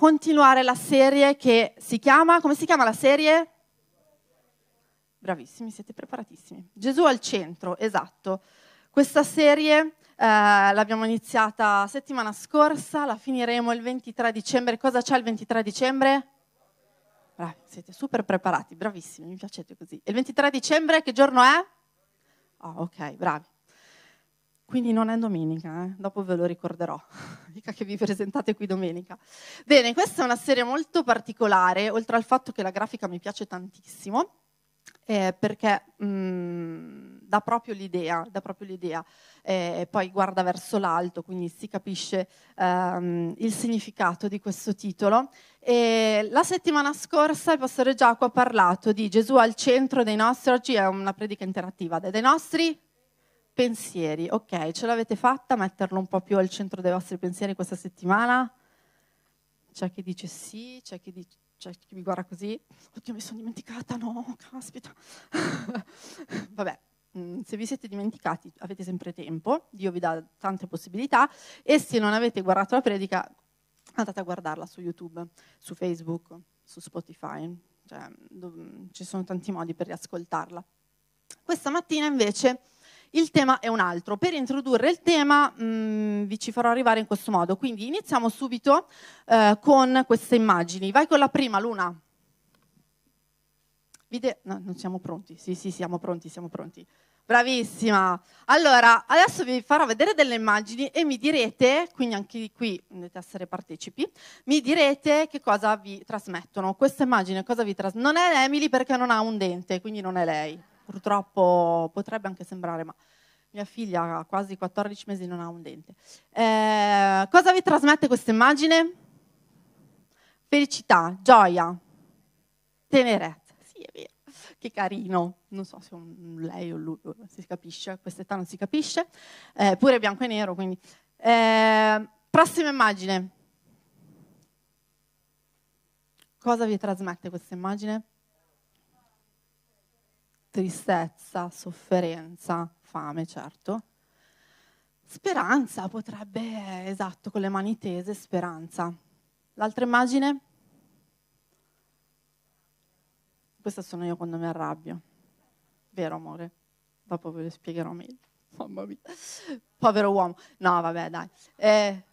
continuare la serie che si chiama, come si chiama la serie? Bravissimi, siete preparatissimi. Gesù al centro, esatto. Questa serie eh, l'abbiamo iniziata settimana scorsa, la finiremo il 23 dicembre. Cosa c'è il 23 dicembre? Bravi, siete super preparati, bravissimi, mi piacete così. Il 23 dicembre che giorno è? Oh, ok, bravi. Quindi non è domenica, eh? dopo ve lo ricorderò, mica che vi presentate qui domenica. Bene, questa è una serie molto particolare, oltre al fatto che la grafica mi piace tantissimo, eh, perché mh, mm, dà proprio l'idea, dà proprio l'idea. Eh, poi guarda verso l'alto, quindi si capisce ehm, il significato di questo titolo. E la settimana scorsa il pastore Giacomo ha parlato di Gesù al centro dei nostri, oggi è una predica interattiva, dei nostri pensieri. Ok, ce l'avete fatta metterlo un po' più al centro dei vostri pensieri questa settimana? C'è chi dice sì, c'è chi, dice, c'è chi mi guarda così. Oddio, mi sono dimenticata, no, caspita. Vabbè, mm, se vi siete dimenticati avete sempre tempo, Dio vi dà tante possibilità e se non avete guardato la predica andate a guardarla su YouTube, su Facebook, su Spotify, cioè, ci sono tanti modi per riascoltarla. Questa mattina invece il tema è un altro. Per introdurre il tema mh, mm, vi ci farò arrivare in questo modo. Quindi iniziamo subito eh, con queste immagini. Vai con la prima, Luna. Vide- no, non siamo pronti. Sì, sì, siamo pronti, siamo pronti. Bravissima. Allora, adesso vi farò vedere delle immagini e mi direte, quindi anche qui dovete essere partecipi, mi direte che cosa vi trasmettono. Questa immagine cosa vi trasmettono? Non è Emily perché non ha un dente, quindi non è lei purtroppo potrebbe anche sembrare, ma mia figlia ha quasi 14 mesi e non ha un dente. Eh, cosa vi trasmette questa immagine? Felicità, gioia, tenerezza. Sì, è vero. Che carino. Non so se lei o lui, si capisce, a quest'età non si capisce. Eh, pure bianco e nero, quindi. Eh, prossima immagine. Cosa vi trasmette questa immagine? Tristezza, sofferenza, fame, certo. Speranza potrebbe, esatto, con le mani tese, speranza. L'altra immagine? Questa sono io quando mi arrabbio. Vero amore? Dopo ve lo spiegherò meglio. Mamma mia. Povero uomo. No, vabbè, dai. Eh,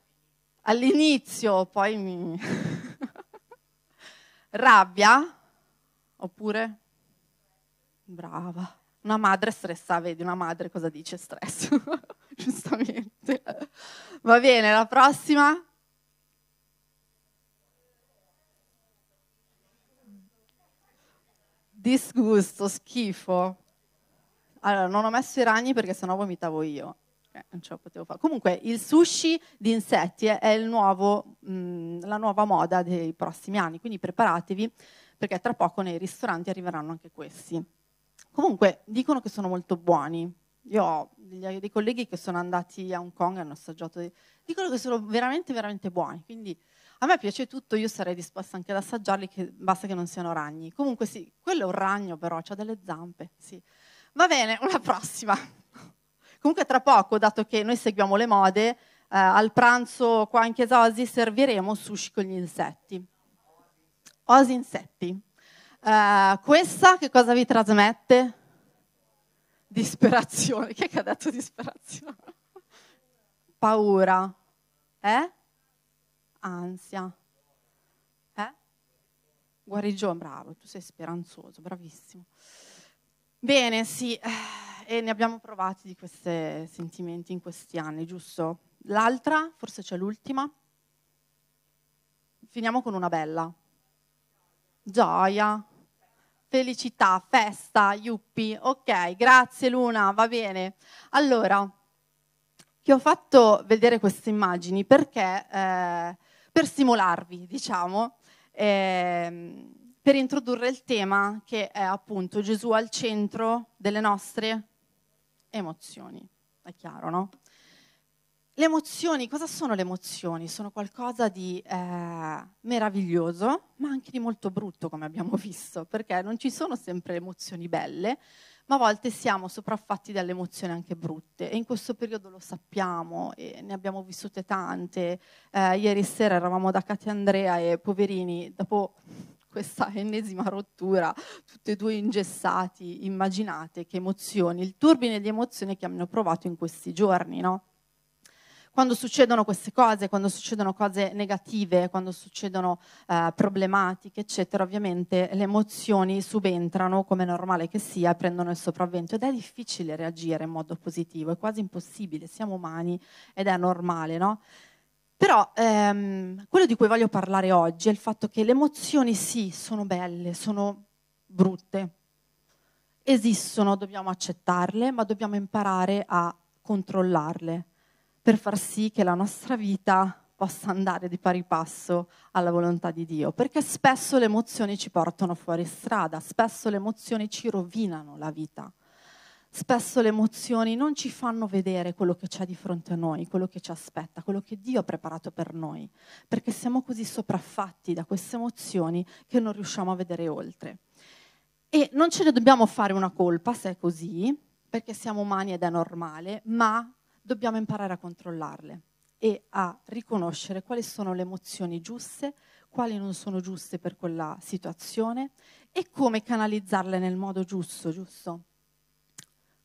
all'inizio, poi mi... Rabbia? Oppure Brava. Una madre stressa, vedi, una madre cosa dice stress? Giustamente. Va bene, la prossima. Disgusto, schifo. Allora, non ho messo i ragni perché sennò vomitavo io. Eh, non ce la potevo fare. Comunque, il sushi di insetti è nuovo, mh, la nuova moda dei prossimi anni, quindi preparatevi perché tra poco nei ristoranti arriveranno anche questi. Comunque dicono che sono molto buoni. Io ho degli, dei colleghi che sono andati a Hong Kong e hanno assaggiato, dicono che sono veramente, veramente buoni. Quindi a me piace tutto, io sarei disposta anche ad assaggiarli, che basta che non siano ragni. Comunque sì, quello è un ragno però, ha delle zampe. Sì. Va bene, una prossima. Comunque tra poco, dato che noi seguiamo le mode, eh, al pranzo qua in Chiesa Osi serviremo sushi con gli insetti. Osi insetti. Uh, questa che cosa vi trasmette? Disperazione. Chi è che ha detto disperazione? Paura. Eh? Ansia. Eh? Guarigione, bravo, tu sei speranzoso, bravissimo. Bene, sì, eh, e ne abbiamo provati di questi sentimenti in questi anni, giusto? L'altra, forse c'è l'ultima. Finiamo con una bella gioia, felicità, festa, yuppi. Ok, grazie Luna, va bene. Allora, ti ho fatto vedere queste immagini perché, eh, per stimolarvi, diciamo, eh, per introdurre il tema che è appunto Gesù al centro delle nostre emozioni. È chiaro, no? Le emozioni, cosa sono le emozioni? Sono qualcosa di eh, meraviglioso, ma anche di molto brutto, come abbiamo visto, perché non ci sono sempre emozioni belle, ma a volte siamo sopraffatti dalle emozioni anche brutte e in questo periodo lo sappiamo e ne abbiamo vissute tante. Eh, ieri sera eravamo da Katia Andrea e poverini, dopo questa ennesima rottura, tutti e due ingessati, immaginate che emozioni, il turbine di emozioni che hanno provato in questi giorni, no? Quando succedono queste cose, quando succedono cose negative, quando succedono eh, problematiche, eccetera, ovviamente le emozioni subentrano, come è normale che sia, prendono il sopravvento ed è difficile reagire in modo positivo, è quasi impossibile, siamo umani ed è normale, no? Però ehm, quello di cui voglio parlare oggi è il fatto che le emozioni sì, sono belle, sono brutte, esistono, dobbiamo accettarle, ma dobbiamo imparare a controllarle per far sì che la nostra vita possa andare di pari passo alla volontà di Dio, perché spesso le emozioni ci portano fuori strada, spesso le emozioni ci rovinano la vita, spesso le emozioni non ci fanno vedere quello che c'è di fronte a noi, quello che ci aspetta, quello che Dio ha preparato per noi, perché siamo così sopraffatti da queste emozioni che non riusciamo a vedere oltre. E non ce ne dobbiamo fare una colpa se è così, perché siamo umani ed è normale, ma dobbiamo imparare a controllarle e a riconoscere quali sono le emozioni giuste, quali non sono giuste per quella situazione e come canalizzarle nel modo giusto, giusto?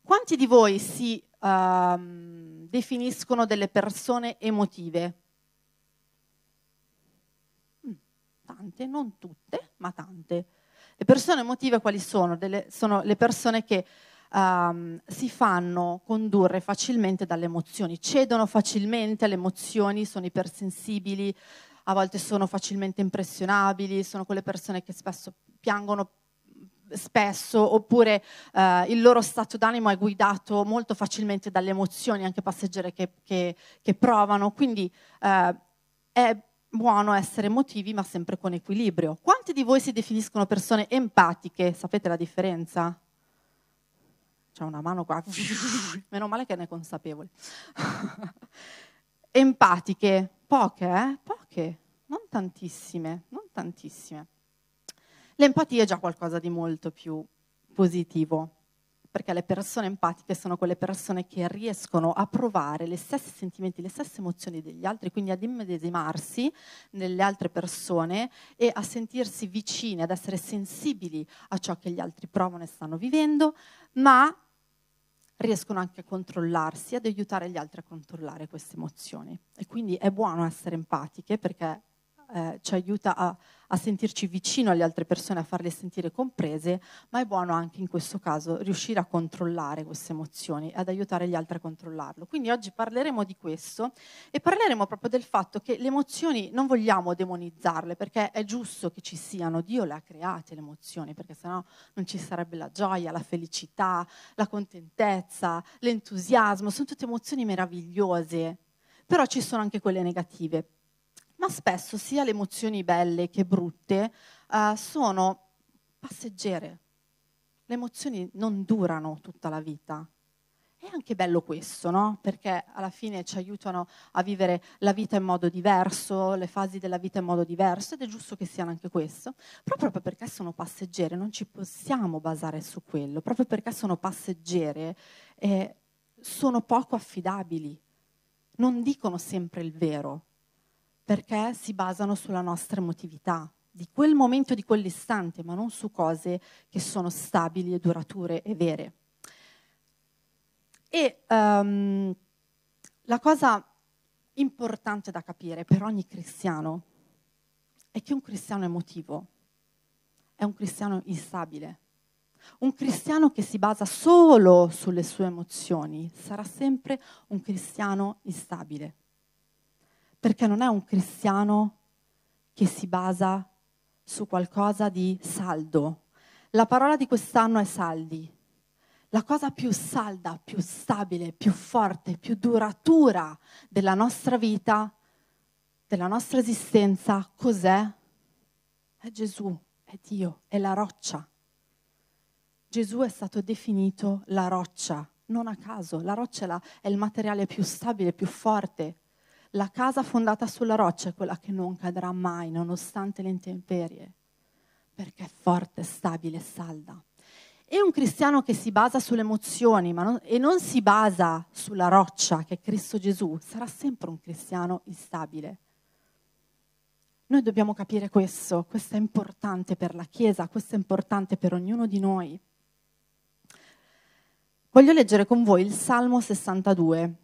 Quanti di voi si uh, definiscono delle persone emotive? Mm, tante, non tutte, ma tante. Le persone emotive quali sono? Delle, sono le persone che um, si fanno condurre facilmente dalle emozioni, cedono facilmente alle emozioni, sono ipersensibili, a volte sono facilmente impressionabili, sono quelle persone che spesso piangono spesso, oppure uh, il loro stato d'animo è guidato molto facilmente dalle emozioni, anche passeggere che, che, che provano, quindi uh, è buono essere emotivi ma sempre con equilibrio. Quanti di voi si definiscono persone empatiche? Sapete la differenza? C'è una mano qua, meno male che ne è consapevole. Empatiche, poche, eh? Poche, non tantissime, non tantissime. L'empatia è già qualcosa di molto più positivo, perché le persone empatiche sono quelle persone che riescono a provare gli stessi sentimenti, le stesse emozioni degli altri, quindi ad immedesimarsi nelle altre persone e a sentirsi vicine, ad essere sensibili a ciò che gli altri provano e stanno vivendo, ma riescono anche a controllarsi, ad aiutare gli altri a controllare queste emozioni. E quindi è buono essere empatiche perché eh, ci aiuta a, a, sentirci vicino alle altre persone, a farle sentire comprese, ma è buono anche in questo caso riuscire a controllare queste emozioni ad aiutare gli altri a controllarlo. Quindi oggi parleremo di questo e parleremo proprio del fatto che le emozioni non vogliamo demonizzarle perché è giusto che ci siano, Dio le ha create le emozioni perché sennò non ci sarebbe la gioia, la felicità, la contentezza, l'entusiasmo, sono tutte emozioni meravigliose, però ci sono anche quelle negative ma spesso sia le emozioni belle che brutte uh, sono passeggere. Le emozioni non durano tutta la vita. È anche bello questo, no? Perché alla fine ci aiutano a vivere la vita in modo diverso, le fasi della vita in modo diverso, ed è giusto che siano anche questo. Però proprio perché sono passeggere non ci possiamo basare su quello, proprio perché sono passeggere eh, sono poco affidabili, non dicono sempre il vero perché si basano sulla nostra emotività, di quel momento, di quell'istante, ma non su cose che sono stabili e durature e vere. E um, la cosa importante da capire per ogni cristiano è che un cristiano emotivo è un cristiano instabile. Un cristiano che si basa solo sulle sue emozioni sarà sempre un cristiano instabile perché non è un cristiano che si basa su qualcosa di saldo. La parola di quest'anno è saldi. La cosa più salda, più stabile, più forte, più duratura della nostra vita, della nostra esistenza, cos'è? È Gesù, è Dio, è la roccia. Gesù è stato definito la roccia, non a caso, la roccia è, la, è il materiale più stabile, più forte, la casa fondata sulla roccia è quella che non cadrà mai, nonostante le intemperie, perché è forte, stabile e salda. E un cristiano che si basa sulle emozioni non, e non si basa sulla roccia che è Cristo Gesù sarà sempre un cristiano instabile. Noi dobbiamo capire questo, questo è importante per la Chiesa, questo è importante per ognuno di noi. Voglio leggere con voi il Salmo 62,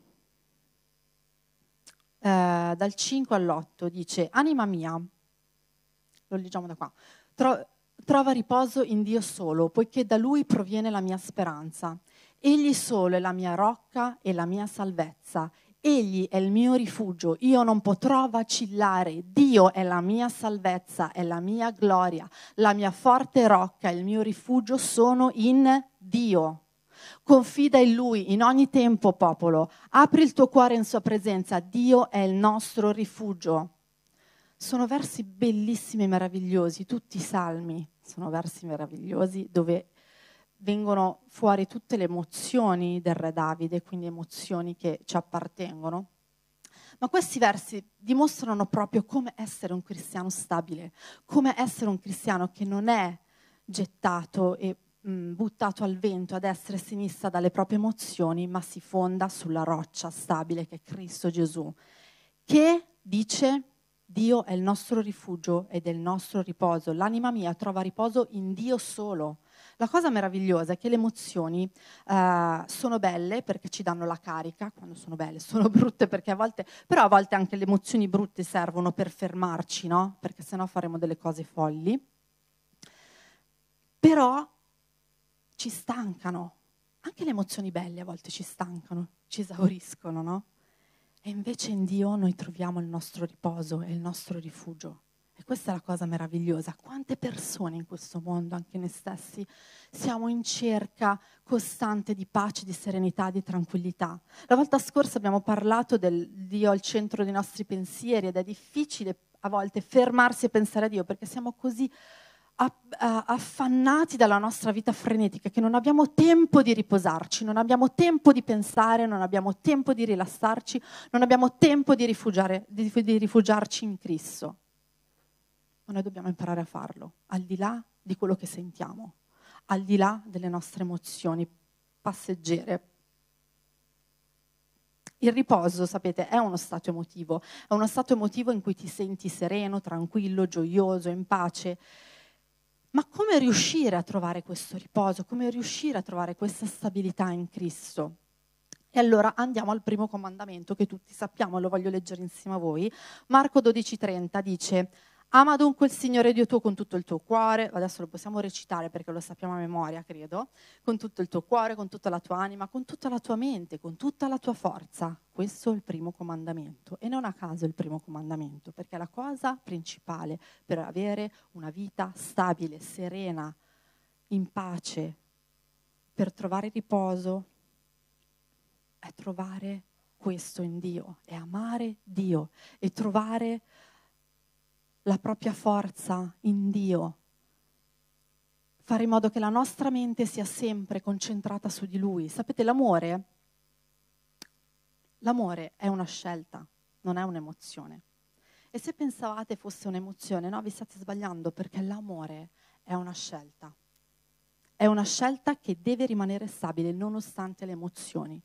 eh, dal 5 all'8, dice, Anima mia, lo leggiamo da qua, tro- trova riposo in Dio solo, poiché da Lui proviene la mia speranza. Egli solo è la mia rocca e la mia salvezza Egli è il mio rifugio, io non potrò vacillare. Dio è la mia salvezza, è la mia gloria, la mia forte rocca, il mio rifugio sono in Dio. Confida in Lui in ogni tempo, popolo. Apri il tuo cuore in Sua presenza. Dio è il nostro rifugio. Sono versi bellissimi e meravigliosi, tutti i salmi sono versi meravigliosi dove vengono fuori tutte le emozioni del re Davide, quindi emozioni che ci appartengono. Ma questi versi dimostrano proprio come essere un cristiano stabile, come essere un cristiano che non è gettato e mh, buttato al vento ad essere sinista dalle proprie emozioni, ma si fonda sulla roccia stabile che è Cristo Gesù, che dice Dio è il nostro rifugio ed è il nostro riposo. L'anima mia trova riposo in Dio solo. La cosa meravigliosa è che le emozioni uh, sono belle perché ci danno la carica, quando sono belle, sono brutte perché a volte, però a volte anche le emozioni brutte servono per fermarci, no? Perché sennò faremo delle cose folli. Però ci stancano, anche le emozioni belle a volte ci stancano, ci esauriscono, no? E invece in Dio noi troviamo il nostro riposo e il nostro rifugio. E questa è la cosa meravigliosa. Quante persone in questo mondo, anche noi stessi, siamo in cerca costante di pace, di serenità, di tranquillità. La volta scorsa abbiamo parlato del Dio al centro dei nostri pensieri ed è difficile a volte fermarsi e pensare a Dio perché siamo così affannati dalla nostra vita frenetica che non abbiamo tempo di riposarci, non abbiamo tempo di pensare, non abbiamo tempo di rilassarci, non abbiamo tempo di, di, di rifugiarci in Cristo ma noi dobbiamo imparare a farlo, al di là di quello che sentiamo, al di là delle nostre emozioni passeggere. Il riposo, sapete, è uno stato emotivo, è uno stato emotivo in cui ti senti sereno, tranquillo, gioioso, in pace. Ma come riuscire a trovare questo riposo? Come riuscire a trovare questa stabilità in Cristo? E allora andiamo al primo comandamento che tutti sappiamo, lo voglio leggere insieme a voi. Marco 12:30 dice: Ama dunque il Signore Dio tuo con tutto il tuo cuore, adesso lo possiamo recitare perché lo sappiamo a memoria, credo, con tutto il tuo cuore, con tutta la tua anima, con tutta la tua mente, con tutta la tua forza. Questo è il primo comandamento. E non a caso è il primo comandamento, perché è la cosa principale per avere una vita stabile, serena, in pace, per trovare riposo, è trovare questo in Dio, è amare Dio e trovare la propria forza in Dio, fare in modo che la nostra mente sia sempre concentrata su di Lui. Sapete, l'amore, l'amore è una scelta, non è un'emozione. E se pensavate fosse un'emozione, no, vi state sbagliando perché l'amore è una scelta. È una scelta che deve rimanere stabile nonostante le emozioni.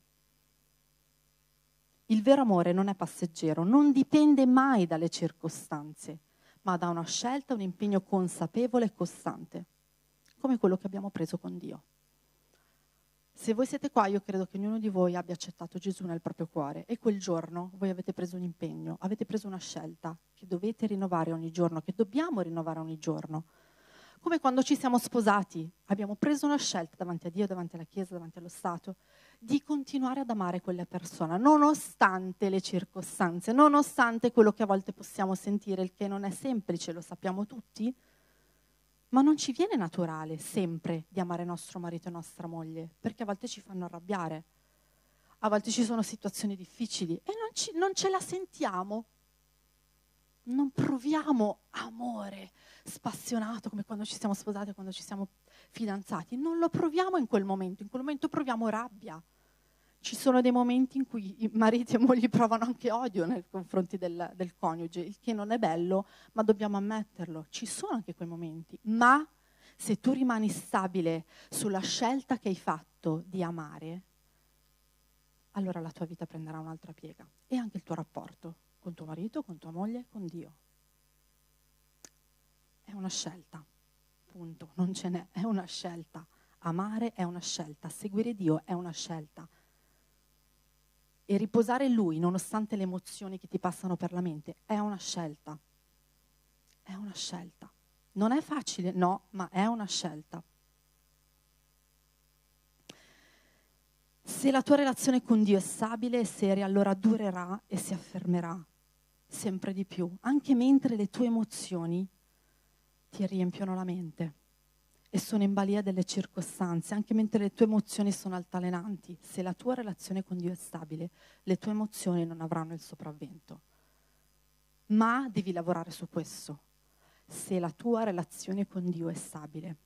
Il vero amore non è passeggero, non dipende mai dalle circostanze ma da una scelta, un impegno consapevole e costante, come quello che abbiamo preso con Dio. Se voi siete qua, io credo che ognuno di voi abbia accettato Gesù nel proprio cuore e quel giorno voi avete preso un impegno, avete preso una scelta che dovete rinnovare ogni giorno, che dobbiamo rinnovare ogni giorno. Come quando ci siamo sposati, abbiamo preso una scelta davanti a Dio, davanti alla Chiesa, davanti allo Stato, di continuare ad amare quella persona, nonostante le circostanze, nonostante quello che a volte possiamo sentire, il che non è semplice, lo sappiamo tutti, ma non ci viene naturale sempre di amare nostro marito e nostra moglie, perché a volte ci fanno arrabbiare, a volte ci sono situazioni difficili e non, ci, non ce la sentiamo, non proviamo amore spassionato come quando ci siamo sposati, quando ci siamo fidanzati, non lo proviamo in quel momento, in quel momento proviamo rabbia. Ci sono dei momenti in cui mariti e mogli provano anche odio nei confronti del, del coniuge, il che non è bello, ma dobbiamo ammetterlo. Ci sono anche quei momenti, ma se tu rimani stabile sulla scelta che hai fatto di amare, allora la tua vita prenderà un'altra piega e anche il tuo rapporto con tuo marito, con tua moglie, con Dio. È una scelta, punto, non ce n'è, è una scelta. Amare è una scelta, seguire Dio è una scelta. E riposare in Lui, nonostante le emozioni che ti passano per la mente, è una scelta. È una scelta. Non è facile, no, ma è una scelta. Se la tua relazione con Dio è stabile e seria, allora durerà e si affermerà sempre di più, anche mentre le tue emozioni ti riempiono la mente e sono in balia delle circostanze, anche mentre le tue emozioni sono altalenanti. Se la tua relazione con Dio è stabile, le tue emozioni non avranno il sopravvento. Ma devi lavorare su questo, se la tua relazione con Dio è stabile.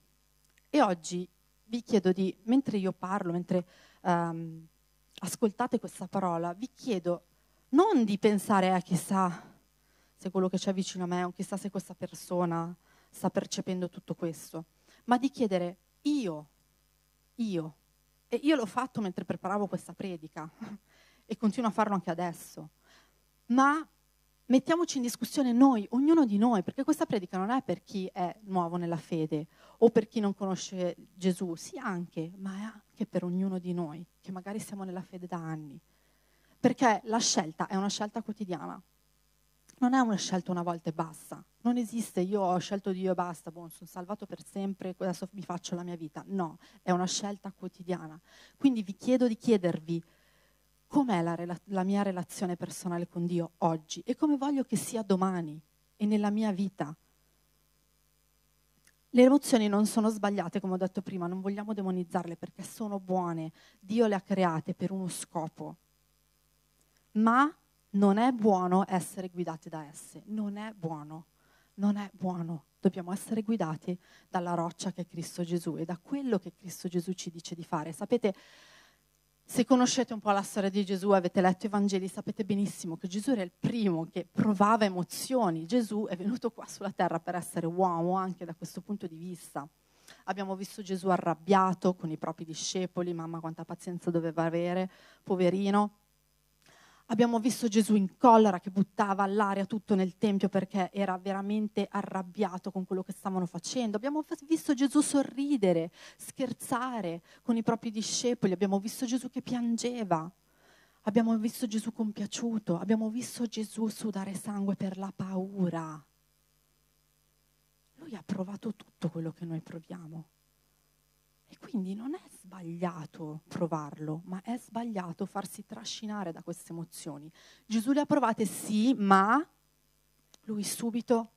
E oggi vi chiedo di, mentre io parlo, mentre um, ascoltate questa parola, vi chiedo non di pensare a chissà se quello che c'è vicino a me o chissà se questa persona sta percependo tutto questo, ma di chiedere io, io, e io l'ho fatto mentre preparavo questa predica e continuo a farlo anche adesso, ma mettiamoci in discussione noi, ognuno di noi, perché questa predica non è per chi è nuovo nella fede o per chi non conosce Gesù, sì anche, ma è anche per ognuno di noi, che magari siamo nella fede da anni. Perché la scelta è una scelta quotidiana. Non è una scelta una volta e basta. Non esiste io ho scelto Dio e basta, boh, sono salvato per sempre, adesso mi faccio la mia vita. No, è una scelta quotidiana. Quindi vi chiedo di chiedervi com'è la, rela- la mia relazione personale con Dio oggi e come voglio che sia domani e nella mia vita. Le emozioni non sono sbagliate, come ho detto prima, non vogliamo demonizzarle perché sono buone. Dio le ha create per uno scopo. Ma non è buono essere guidati da esse. Non è buono. Non è buono. Dobbiamo essere guidati dalla roccia che è Cristo Gesù e da quello che Cristo Gesù ci dice di fare. Sapete, se conoscete un po' la storia di Gesù, avete letto i Vangeli, sapete benissimo che Gesù era il primo che provava emozioni. Gesù è venuto qua sulla terra per essere uomo anche da questo punto di vista. Abbiamo visto Gesù arrabbiato con i propri discepoli, mamma quanta pazienza doveva avere, poverino. Abbiamo visto Gesù in collera che buttava all'aria tutto nel Tempio perché era veramente arrabbiato con quello che stavano facendo. Abbiamo visto Gesù sorridere, scherzare con i propri discepoli. Abbiamo visto Gesù che piangeva. Abbiamo visto Gesù compiaciuto. Abbiamo visto Gesù sudare sangue per la paura. Lui ha provato tutto quello che noi proviamo. E quindi non è sbagliato provarlo, ma è sbagliato farsi trascinare da queste emozioni. Gesù le ha provate sì, ma lui subito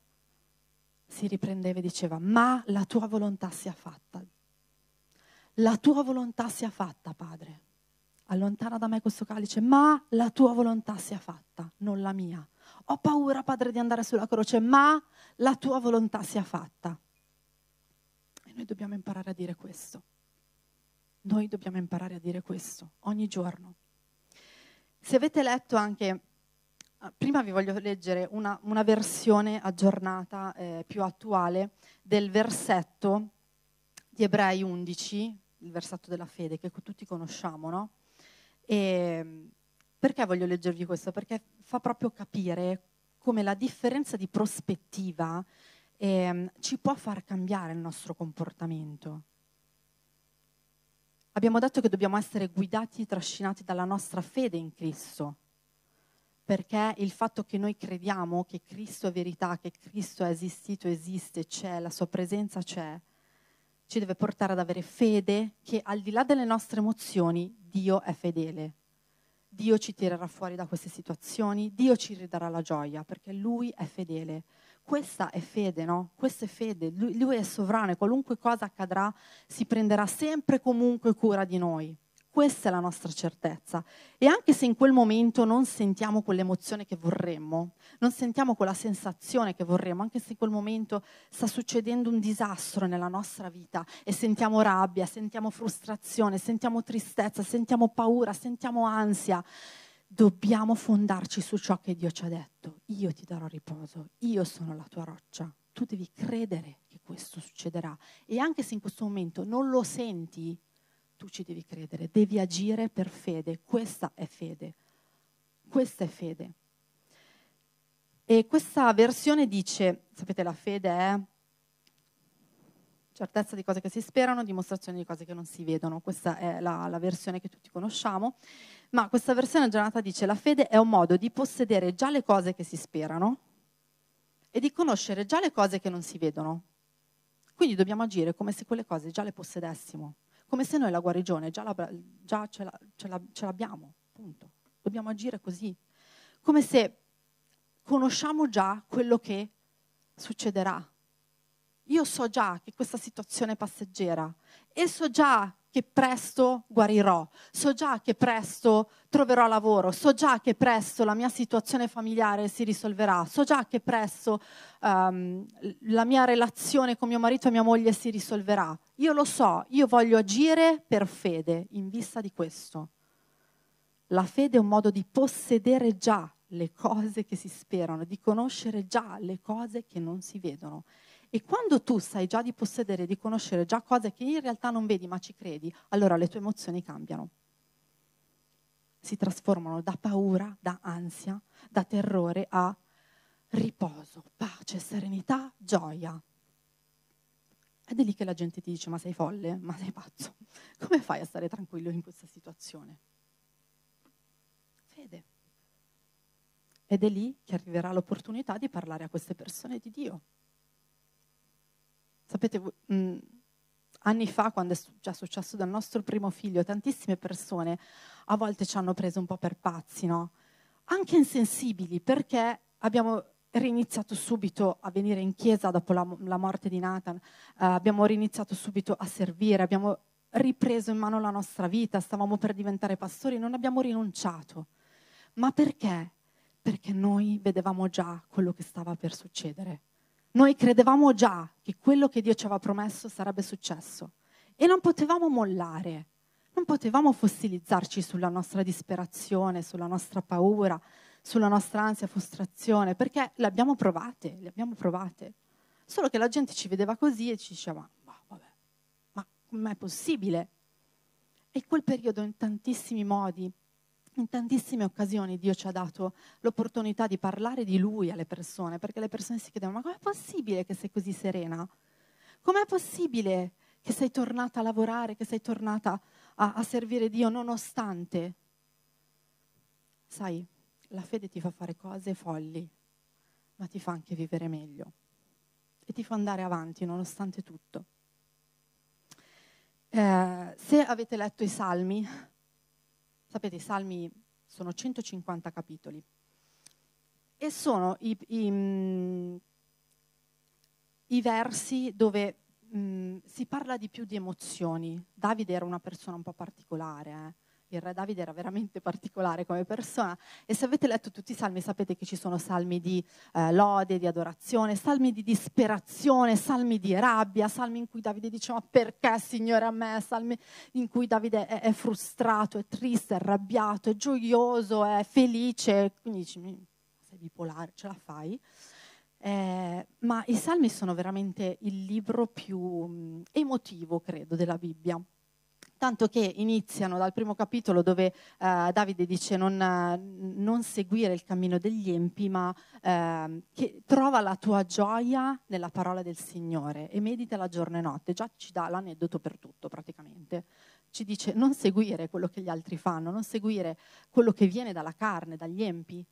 si riprendeva e diceva, ma la tua volontà sia fatta. La tua volontà sia fatta, Padre. Allontana da me questo calice, ma la tua volontà sia fatta, non la mia. Ho paura, Padre, di andare sulla croce, ma la tua volontà sia fatta. Noi dobbiamo imparare a dire questo. Noi dobbiamo imparare a dire questo ogni giorno. Se avete letto anche, ah, prima vi voglio leggere una, una versione aggiornata, eh, più attuale, del versetto di Ebrei 11, il versetto della fede, che tutti conosciamo, no? E perché voglio leggervi questo? Perché fa proprio capire come la differenza di prospettiva eh, ci può far cambiare il nostro comportamento. Abbiamo detto che dobbiamo essere guidati e trascinati dalla nostra fede in Cristo, perché il fatto che noi crediamo che Cristo è verità, che Cristo è esistito, esiste, c'è, la sua presenza c'è, ci deve portare ad avere fede che al di là delle nostre emozioni Dio è fedele. Dio ci tirerà fuori da queste situazioni, Dio ci ridarà la gioia, perché Lui è fedele. Questa è fede, no? Questa è fede. Lui, lui è sovrano e qualunque cosa accadrà si prenderà sempre e comunque cura di noi. Questa è la nostra certezza. E anche se in quel momento non sentiamo quell'emozione che vorremmo, non sentiamo quella sensazione che vorremmo, anche se in quel momento sta succedendo un disastro nella nostra vita e sentiamo rabbia, sentiamo frustrazione, sentiamo tristezza, sentiamo paura, sentiamo ansia, dobbiamo fondarci su ciò che Dio ci ha detto. Io ti darò riposo, io sono la tua roccia. Tu devi credere che questo succederà. E anche se in questo momento non lo senti, tu ci devi credere, devi agire per fede. Questa è fede. Questa è fede. E questa versione dice, sapete, la fede è certezza di cose che si sperano, dimostrazione di cose che non si vedono. Questa è la, la versione che tutti conosciamo. Ma questa versione aggiornata dice la fede è un modo di possedere già le cose che si sperano e di conoscere già le cose che non si vedono. Quindi dobbiamo agire come se quelle cose già le possedessimo, come se noi la guarigione già, la, già ce, la, ce, la, ce l'abbiamo, punto. Dobbiamo agire così, come se conosciamo già quello che succederà. Io so già che questa situazione è passeggera e so già che presto guarirò, so già che presto troverò lavoro, so già che presto la mia situazione familiare si risolverà, so già che presto um, la mia relazione con mio marito e mia moglie si risolverà. Io lo so, io voglio agire per fede in vista di questo. La fede è un modo di possedere già le cose che si sperano, di conoscere già le cose che non si vedono. E quando tu sai già di possedere, di conoscere già cose che in realtà non vedi ma ci credi, allora le tue emozioni cambiano. Si trasformano da paura, da ansia, da terrore a riposo, pace, serenità, gioia. Ed è lì che la gente ti dice ma sei folle, ma sei pazzo. Come fai a stare tranquillo in questa situazione? Fede. Ed è lì che arriverà l'opportunità di parlare a queste persone di Dio. Sapete, mh, mm, anni fa, quando è già successo dal nostro primo figlio, tantissime persone a volte ci hanno preso un po' per pazzi, no? Anche insensibili, perché abbiamo riniziato subito a venire in chiesa dopo la, la morte di Nathan, uh, abbiamo riniziato subito a servire, abbiamo ripreso in mano la nostra vita, stavamo per diventare pastori, non abbiamo rinunciato. Ma perché? Perché noi vedevamo già quello che stava per succedere. Noi credevamo già che quello che Dio ci aveva promesso sarebbe successo e non potevamo mollare, non potevamo fossilizzarci sulla nostra disperazione, sulla nostra paura, sulla nostra ansia, frustrazione, perché le abbiamo provate, le abbiamo provate. Solo che la gente ci vedeva così e ci diceva, ma vabbè, ma com'è possibile? E quel periodo in tantissimi modi in tantissime occasioni Dio ci ha dato l'opportunità di parlare di Lui alle persone, perché le persone si chiedevano, ma com'è possibile che sei così serena? Com'è possibile che sei tornata a lavorare, che sei tornata a, a servire Dio nonostante? Sai, la fede ti fa fare cose folli, ma ti fa anche vivere meglio e ti fa andare avanti nonostante tutto. Eh, se avete letto i salmi, Sapete, i salmi sono 150 capitoli e sono i, i, mm, i versi dove mh, mm, si parla di più di emozioni. Davide era una persona un po' particolare, eh? Il re Davide era veramente particolare come persona. E se avete letto tutti i salmi sapete che ci sono salmi di eh, lode, di adorazione, salmi di disperazione, salmi di rabbia, salmi in cui Davide dice ma perché Signore a me, salmi in cui Davide è, è frustrato, è triste, è arrabbiato, è gioioso, è felice, quindi dici sei bipolare, ce la fai. Eh, ma i salmi sono veramente il libro più mm, emotivo, credo, della Bibbia tanto che iniziano dal primo capitolo dove eh, Davide dice non, non, seguire il cammino degli empi, ma eh, che trova la tua gioia nella parola del Signore e medita giorno e notte. Già ci dà l'aneddoto per tutto praticamente. Ci dice non seguire quello che gli altri fanno, non seguire quello che viene dalla carne, dagli empi,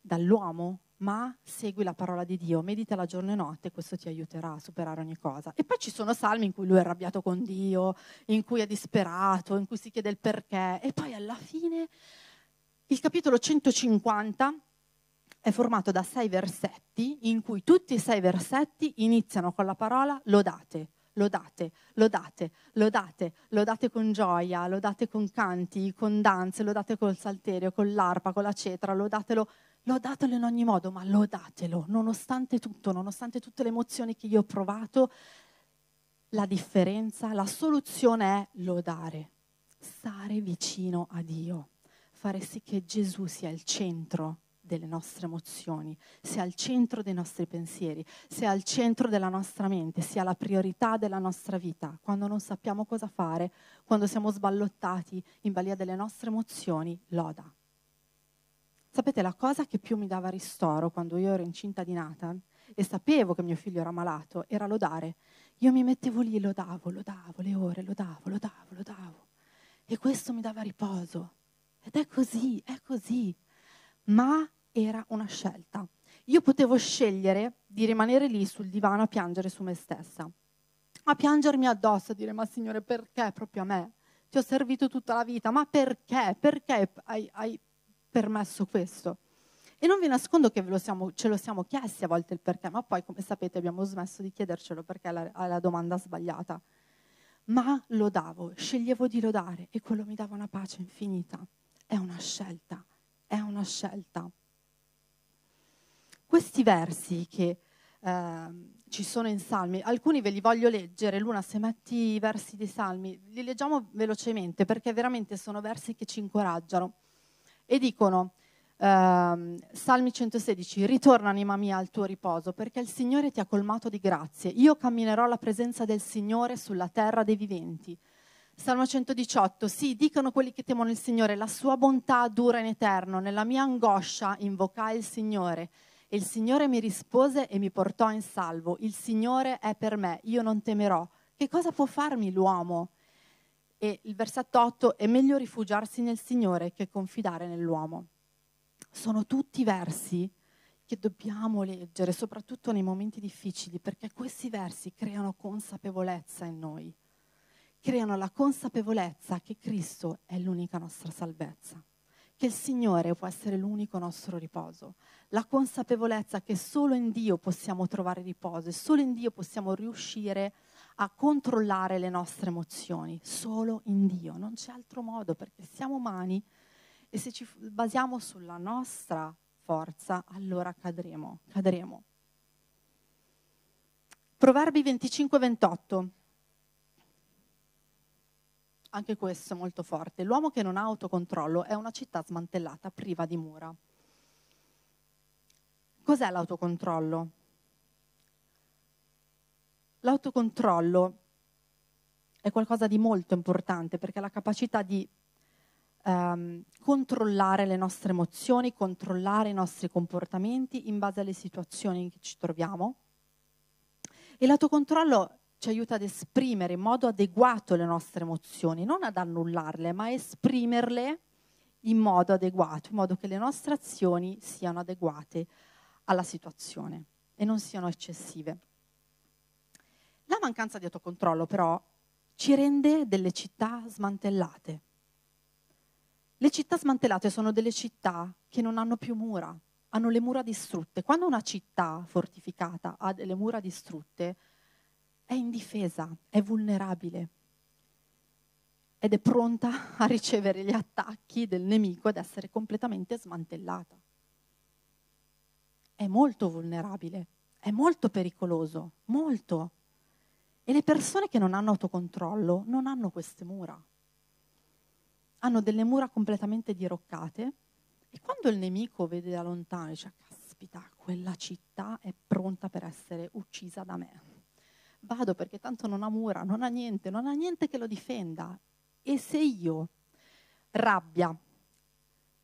dall'uomo, ma segui la parola di Dio, medita la giorno e notte, questo ti aiuterà a superare ogni cosa. E poi ci sono salmi in cui lui è arrabbiato con Dio, in cui è disperato, in cui si chiede il perché. E poi alla fine il capitolo 150 è formato da sei versetti in cui tutti i sei versetti iniziano con la parola lodate. Lodate, lodate, lodate, lodate con gioia, lodate con canti, con danze, lodate col salterio, con l'arpa, con la cetra, lodatelo Lodatelo in ogni modo, ma lodatelo, nonostante tutto, nonostante tutte le emozioni che io ho provato, la differenza, la soluzione è lodare, stare vicino a Dio, fare sì che Gesù sia il centro delle nostre emozioni, sia al centro dei nostri pensieri, sia al centro della nostra mente, sia la priorità della nostra vita. Quando non sappiamo cosa fare, quando siamo sballottati in balia delle nostre emozioni, loda. Sapete, la cosa che più mi dava ristoro quando io ero incinta di Nathan e sapevo che mio figlio era malato era lodare. Io mi mettevo lì, lodavo, lodavo le ore, lodavo, lodavo, lodavo. E questo mi dava riposo. Ed è così, è così. Ma era una scelta. Io potevo scegliere di rimanere lì sul divano a piangere su me stessa, a piangermi addosso, a dire ma Signore perché proprio a me? Ti ho servito tutta la vita, ma perché? Perché hai, hai permesso questo? E non vi nascondo che lo siamo, ce lo siamo chiesti a volte il perché, ma poi come sapete abbiamo smesso di chiedercelo perché è la, la domanda sbagliata. Ma lodavo, sceglievo di lodare e quello mi dava una pace infinita. È una scelta, è una scelta. Questi versi che eh, ci sono in Salmi, alcuni ve li voglio leggere, Luna se metti i versi dei Salmi, li leggiamo velocemente perché veramente sono versi che ci incoraggiano e dicono, Uh, Salmi 116, ritorna anima mia al tuo riposo perché il Signore ti ha colmato di grazie. Io camminerò alla presenza del Signore sulla terra dei viventi. Salmo 118, sì, dicono quelli che temono il Signore, la sua bontà dura in eterno. Nella mia angoscia invocai il Signore e il Signore mi rispose e mi portò in salvo. Il Signore è per me, io non temerò. Che cosa può farmi l'uomo? E il versetto 8, è meglio rifugiarsi nel Signore che confidare nell'uomo. Sono tutti versi che dobbiamo leggere, soprattutto nei momenti difficili, perché questi versi creano consapevolezza in noi creano la consapevolezza che Cristo è l'unica nostra salvezza, che il Signore può essere l'unico nostro riposo, la consapevolezza che solo in Dio possiamo trovare riposo e solo in Dio possiamo riuscire a controllare le nostre emozioni, solo in Dio, non c'è altro modo perché siamo umani e se ci basiamo sulla nostra forza, allora cadremo, cadremo. Proverbi 25-28 anche questo è molto forte. L'uomo che non ha autocontrollo è una città smantellata, priva di mura. Cos'è l'autocontrollo? L'autocontrollo è qualcosa di molto importante perché è la capacità di ehm, controllare le nostre emozioni, controllare i nostri comportamenti in base alle situazioni in cui ci troviamo. E l'autocontrollo ci aiuta ad esprimere in modo adeguato le nostre emozioni, non ad annullarle, ma a esprimerle in modo adeguato, in modo che le nostre azioni siano adeguate alla situazione e non siano eccessive. La mancanza di autocontrollo però ci rende delle città smantellate. Le città smantellate sono delle città che non hanno più mura, hanno le mura distrutte. Quando una città fortificata ha delle mura distrutte, è indifesa, è vulnerabile ed è pronta a ricevere gli attacchi del nemico ed essere completamente smantellata. È molto vulnerabile, è molto pericoloso, molto. E le persone che non hanno autocontrollo non hanno queste mura. Hanno delle mura completamente diroccate e quando il nemico vede da lontano dice, caspita, quella città è pronta per essere uccisa da me vado perché tanto non ha mura, non ha niente, non ha niente che lo difenda. E se io, rabbia,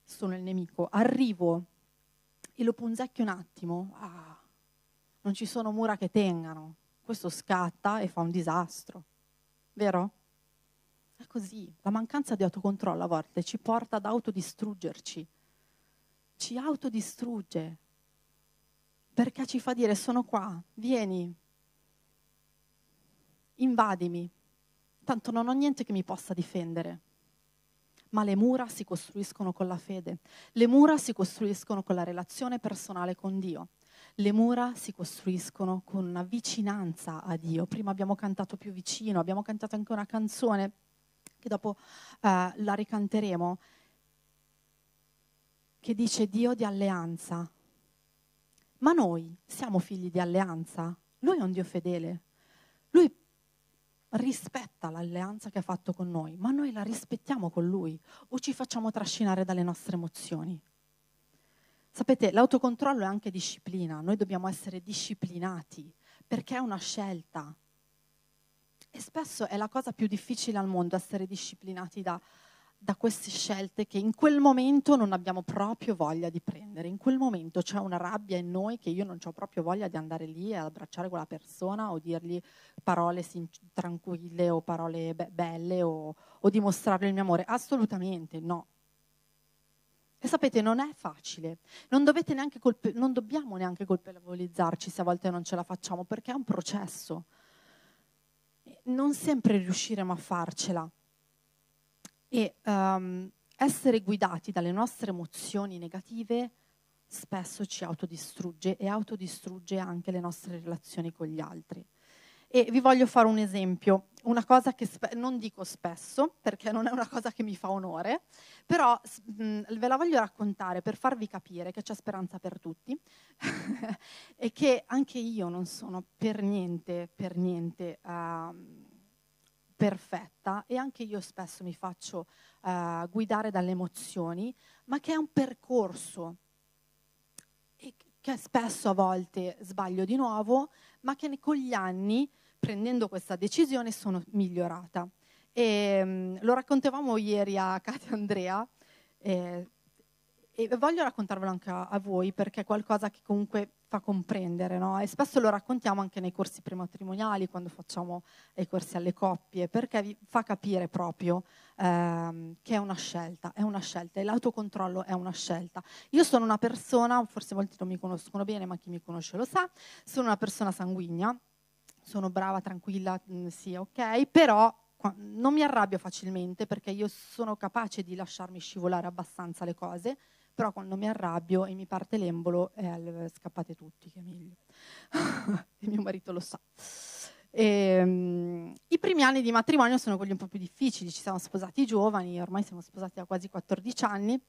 sono il nemico, arrivo e lo punzecchio un attimo, ah, non ci sono mura che tengano, questo scatta e fa un disastro, vero? È così, la mancanza di autocontrollo a volte ci porta ad autodistruggerci, ci autodistrugge, perché ci fa dire sono qua, vieni, invadimi, tanto non ho niente che mi possa difendere. Ma le mura si costruiscono con la fede, le mura si costruiscono con la relazione personale con Dio, le mura si costruiscono con una vicinanza a Dio. Prima abbiamo cantato più vicino, abbiamo cantato anche una canzone che dopo eh, la ricanteremo, che dice Dio di alleanza. Ma noi siamo figli di alleanza, lui è un Dio fedele. Lui rispetta l'alleanza che ha fatto con noi, ma noi la rispettiamo con lui o ci facciamo trascinare dalle nostre emozioni? Sapete, l'autocontrollo è anche disciplina, noi dobbiamo essere disciplinati perché è una scelta. E spesso è la cosa più difficile al mondo essere disciplinati da, da queste scelte che in quel momento non abbiamo proprio voglia di prendere. In quel momento c'è una rabbia in noi che io non ho proprio voglia di andare lì e abbracciare quella persona o dirgli parole sin- tranquille o parole be- belle o, o dimostrarle il mio amore. Assolutamente no. E sapete, non è facile, non, colpe- non dobbiamo neanche colpevolizzarci se a volte non ce la facciamo, perché è un processo. Non sempre riusciremo a farcela. E um, essere guidati dalle nostre emozioni negative spesso ci autodistrugge e autodistrugge anche le nostre relazioni con gli altri. E vi voglio fare un esempio, una cosa che spe- non dico spesso, perché non è una cosa che mi fa onore, però mh, ve la voglio raccontare per farvi capire che c'è speranza per tutti e che anche io non sono per niente, per niente uh, perfetta e anche io spesso mi faccio uh, guidare dalle emozioni, ma che è un percorso e che spesso a volte sbaglio di nuovo, ma che con gli anni prendendo questa decisione sono migliorata. E, um, lo raccontavamo ieri a Katia e Andrea eh, e voglio raccontarvelo anche a, a, voi perché è qualcosa che comunque fa comprendere, no? E spesso lo raccontiamo anche nei corsi prematrimoniali, quando facciamo i corsi alle coppie, perché vi fa capire proprio ehm, che è una scelta, è una scelta e l'autocontrollo è una scelta. Io sono una persona, forse molti non mi conoscono bene, ma chi mi conosce lo sa, sono una persona sanguigna, sono brava, tranquilla, mm, sì, ok, però non mi arrabbio facilmente perché io sono capace di lasciarmi scivolare abbastanza le cose, però quando mi arrabbio e mi parte l'embolo, eh, scappate tutti, che è meglio. e mio marito lo sa. E, um, I primi anni di matrimonio sono quelli un po' più difficili, ci siamo sposati giovani, ormai siamo sposati da quasi 14 anni,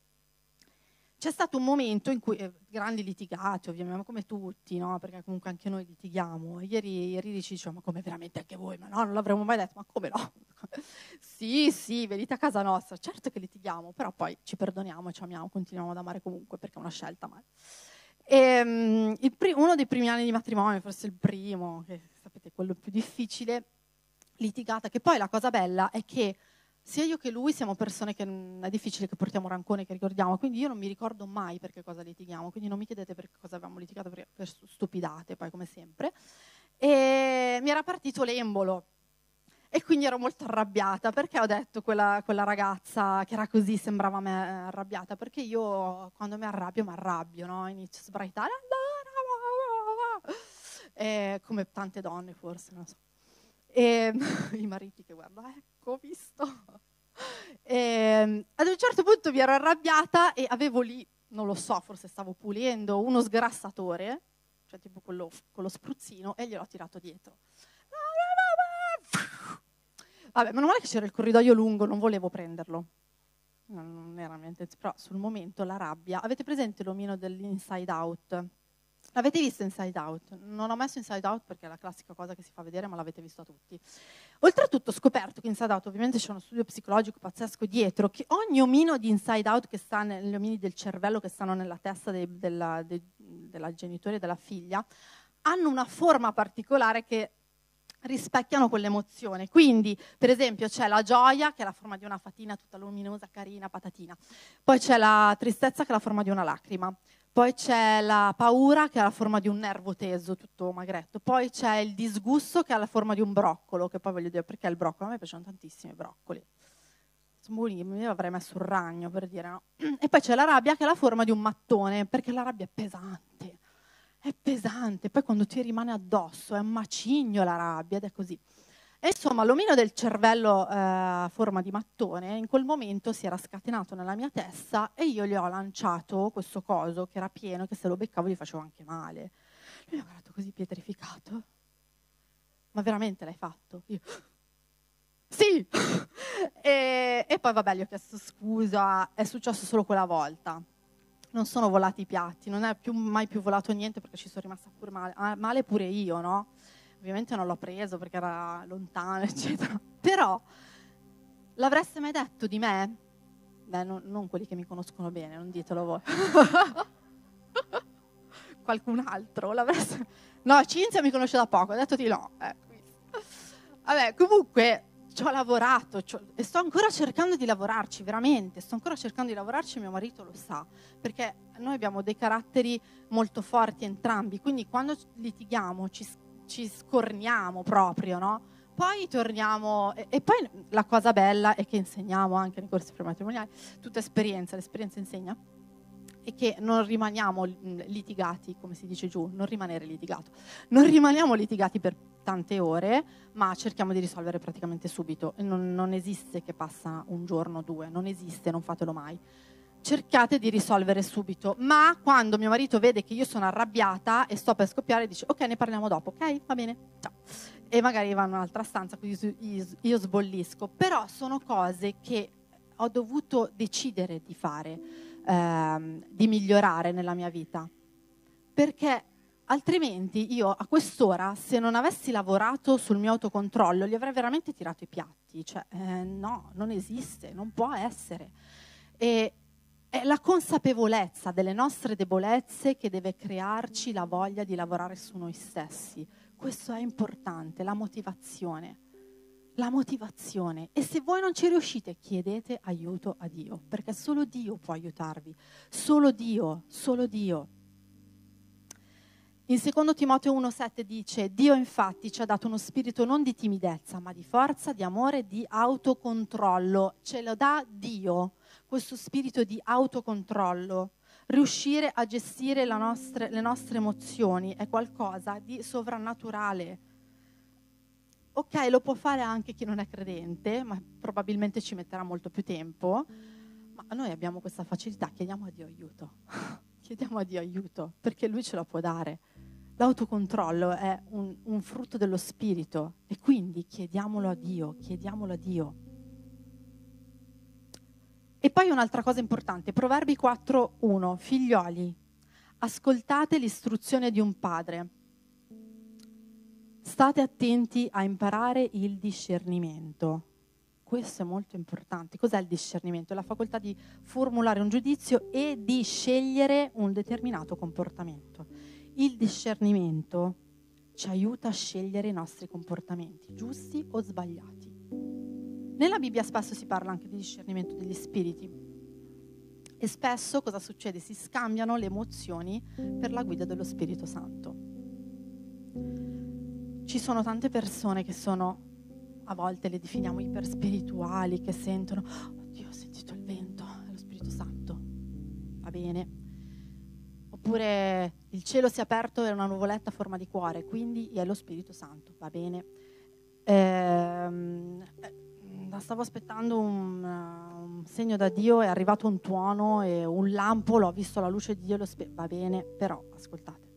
c'è stato un momento in cui, eh, grandi litigati ovviamente, come tutti, no? perché comunque anche noi litighiamo. Ieri, ieri ci diceva, ma come veramente anche voi? Ma no, non l'avremmo mai detto, ma come no? sì, sì, venite a casa nostra, certo che litighiamo, però poi ci perdoniamo ci amiamo, continuiamo ad amare comunque perché è una scelta mai. E, um, pri- uno dei primi anni di matrimonio, forse il primo, che sapete, quello più difficile, litigata, che poi la cosa bella è che sia io che lui siamo persone che è difficile che portiamo rancone, che ricordiamo, quindi io non mi ricordo mai per che cosa litighiamo, quindi non mi chiedete per cosa avevamo litigato, per, per stupidate, poi come sempre. E mi era partito l'embolo e quindi ero molto arrabbiata perché ho detto quella, quella ragazza che era così, sembrava me arrabbiata, perché io quando mi arrabbio mi arrabbio, no? inizio a sbraitare, e, come tante donne forse, non so. E i mariti che guardano, ecco, visto. E, ad un certo punto mi ero arrabbiata e avevo lì, non lo so, forse stavo pulendo, uno sgrassatore, cioè tipo quello con lo spruzzino, e gliel'ho tirato dietro. Vabbè, meno male che c'era il corridoio lungo, non volevo prenderlo. Non era niente, però sul momento la rabbia. Avete presente l'omino dell'Inside Out? L'avete visto Inside Out? Non ho messo Inside Out perché è la classica cosa che si fa vedere, ma l'avete visto tutti. Oltretutto ho scoperto che Inside Out, ovviamente c'è uno studio psicologico pazzesco dietro, che ogni omino di Inside Out che sta negli omini del cervello che stanno nella testa dei, della, dei, della genitore e della figlia, hanno una forma particolare che rispecchiano quell'emozione. Quindi, per esempio, c'è la gioia, che è la forma di una fatina tutta luminosa, carina, patatina. Poi c'è la tristezza, che è la forma di una lacrima. Poi c'è la paura che ha la forma di un nervo teso, tutto magretto. Poi c'è il disgusto che ha la forma di un broccolo, che poi voglio dire perché il broccolo, a me piacciono tantissimi i broccoli. Sono io avrei messo un ragno per dire no. E poi c'è la rabbia che ha la forma di un mattone, perché la rabbia è pesante. È pesante, poi quando ti rimane addosso è un macigno la rabbia ed è così. E insomma, l'omino del cervello eh, a forma di mattone in quel momento si era scatenato nella mia testa e io gli ho lanciato questo coso che era pieno, che se lo beccavo gli facevo anche male. Lui mi ha guardato così pietrificato. Ma veramente l'hai fatto? Io, sì! e, e, poi vabbè, gli ho chiesto scusa, è successo solo quella volta. Non sono volati i piatti, non è più, mai più volato niente perché ci sono rimasta pure male, ah, male pure io, no? Ovviamente non l'ho preso perché era lontano, eccetera. Però l'avreste mai detto di me? Beh, non, non quelli che mi conoscono bene, non ditelo voi. qualcun altro. No, Cinzia mi conosce da poco, ha detto di no. Eh, Vabbè, comunque ci ho lavorato e sto ancora cercando di lavorarci, veramente, sto ancora cercando di lavorarci, mio marito lo sa, perché noi abbiamo dei caratteri molto forti entrambi, quindi quando litighiamo ci, ci scorniamo proprio, no? Poi torniamo, e, e, poi la cosa bella è che insegniamo anche nei corsi prematrimoniali, tutta esperienza, l'esperienza insegna, e che non rimaniamo litigati, come si dice giù, non rimanere litigato, non rimaniamo litigati per tante ore, ma cerchiamo di risolvere praticamente subito. Non, non esiste che passa un giorno o due, non esiste, non fatelo mai. Cercate di risolvere subito, ma quando mio marito vede che io sono arrabbiata e sto per scoppiare, dice ok, ne parliamo dopo, ok? Va bene, ciao. E magari va in un'altra stanza, così io sbollisco. Però sono cose che ho dovuto decidere di fare, ehm, di migliorare nella mia vita. Perché Altrimenti io a quest'ora, se non avessi lavorato sul mio autocontrollo, gli avrei veramente tirato i piatti. Cioè, eh, no, non esiste, non può essere. E è la consapevolezza delle nostre debolezze che deve crearci la voglia di lavorare su noi stessi. Questo è importante, la motivazione. La motivazione. E se voi non ci riuscite, chiedete aiuto a Dio, perché solo Dio può aiutarvi. Solo Dio, solo Dio. In 2 Timoteo 1,7 dice: Dio infatti ci ha dato uno spirito non di timidezza, ma di forza, di amore di autocontrollo. Ce lo dà Dio, questo spirito di autocontrollo. Riuscire a gestire nostre, le nostre emozioni è qualcosa di sovrannaturale. Ok, lo può fare anche chi non è credente, ma probabilmente ci metterà molto più tempo. Ma noi abbiamo questa facilità, chiediamo a Dio aiuto. chiediamo a Dio aiuto, perché Lui ce la può dare. L'autocontrollo è un, un, frutto dello spirito e quindi chiediamolo a Dio, chiediamolo a Dio. E poi un'altra cosa importante, Proverbi 4.1, figlioli, ascoltate l'istruzione di un padre, state attenti a imparare il discernimento. Questo è molto importante. Cos'è il discernimento? È la facoltà di formulare un giudizio e di scegliere un determinato comportamento. Il discernimento ci aiuta a scegliere i nostri comportamenti, giusti o sbagliati. Nella Bibbia spesso si parla anche di discernimento degli spiriti e spesso cosa succede? Si scambiano le emozioni per la guida dello Spirito Santo. Ci sono tante persone che sono, a volte le definiamo iperspirituali, che sentono, oddio ho sentito il vento, è lo Spirito Santo, va bene, Oppure il cielo si è aperto e è una nuvoletta a forma di cuore, quindi è lo Spirito Santo, va bene? Ehm, eh, stavo aspettando un, un, segno da Dio, è arrivato un tuono e un lampo, l'ho visto la luce di Dio, lo spe- va bene, però ascoltate,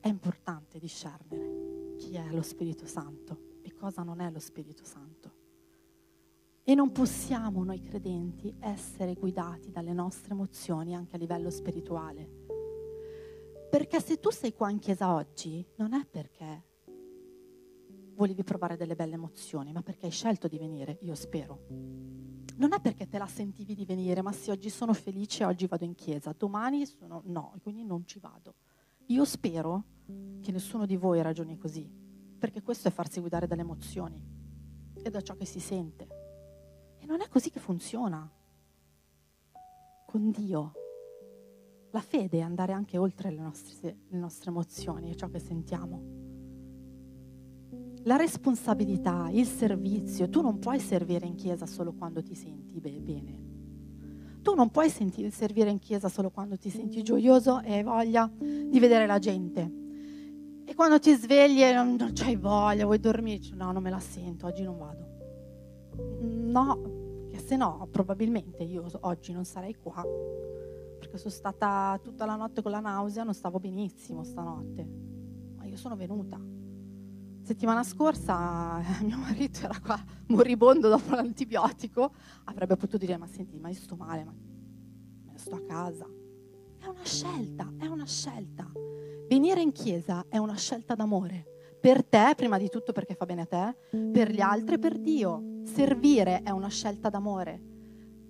è importante discernere chi è lo Spirito Santo e cosa non è lo Spirito Santo. E non possiamo noi credenti essere guidati dalle nostre emozioni anche a livello spirituale perché se tu sei qua in chiesa oggi, non è perché volevi provare delle belle emozioni, ma perché hai scelto di venire, io spero. Non è perché te la sentivi di venire, ma se oggi sono felice, oggi vado in chiesa, domani sono no, quindi non ci vado. Io spero che nessuno di voi ragioni così, perché questo è farsi guidare dalle emozioni e da ciò che si sente. E non è così che funziona. Con Dio la fede è andare anche oltre le nostre, le nostre emozioni e ciò che sentiamo. La responsabilità, il servizio, tu non puoi servire in chiesa solo quando ti senti bene. Tu non puoi sentire, servire in chiesa solo quando ti senti gioioso e hai voglia di vedere la gente. E quando ti svegli e non, non c'hai voglia, vuoi dormire, no, non me la sento, oggi non vado. No, che se no probabilmente io oggi non sarei qua perché sono stata tutta la notte con la nausea, non stavo benissimo stanotte, ma io sono venuta. Settimana scorsa eh, mio marito era qua moribondo dopo l'antibiotico, avrebbe potuto dire ma senti, ma io sto male, ma me sto a casa. È una scelta, è una scelta. Venire in chiesa è una scelta d'amore. Per te, prima di tutto perché fa bene a te, per gli altri e per Dio. Servire è una scelta d'amore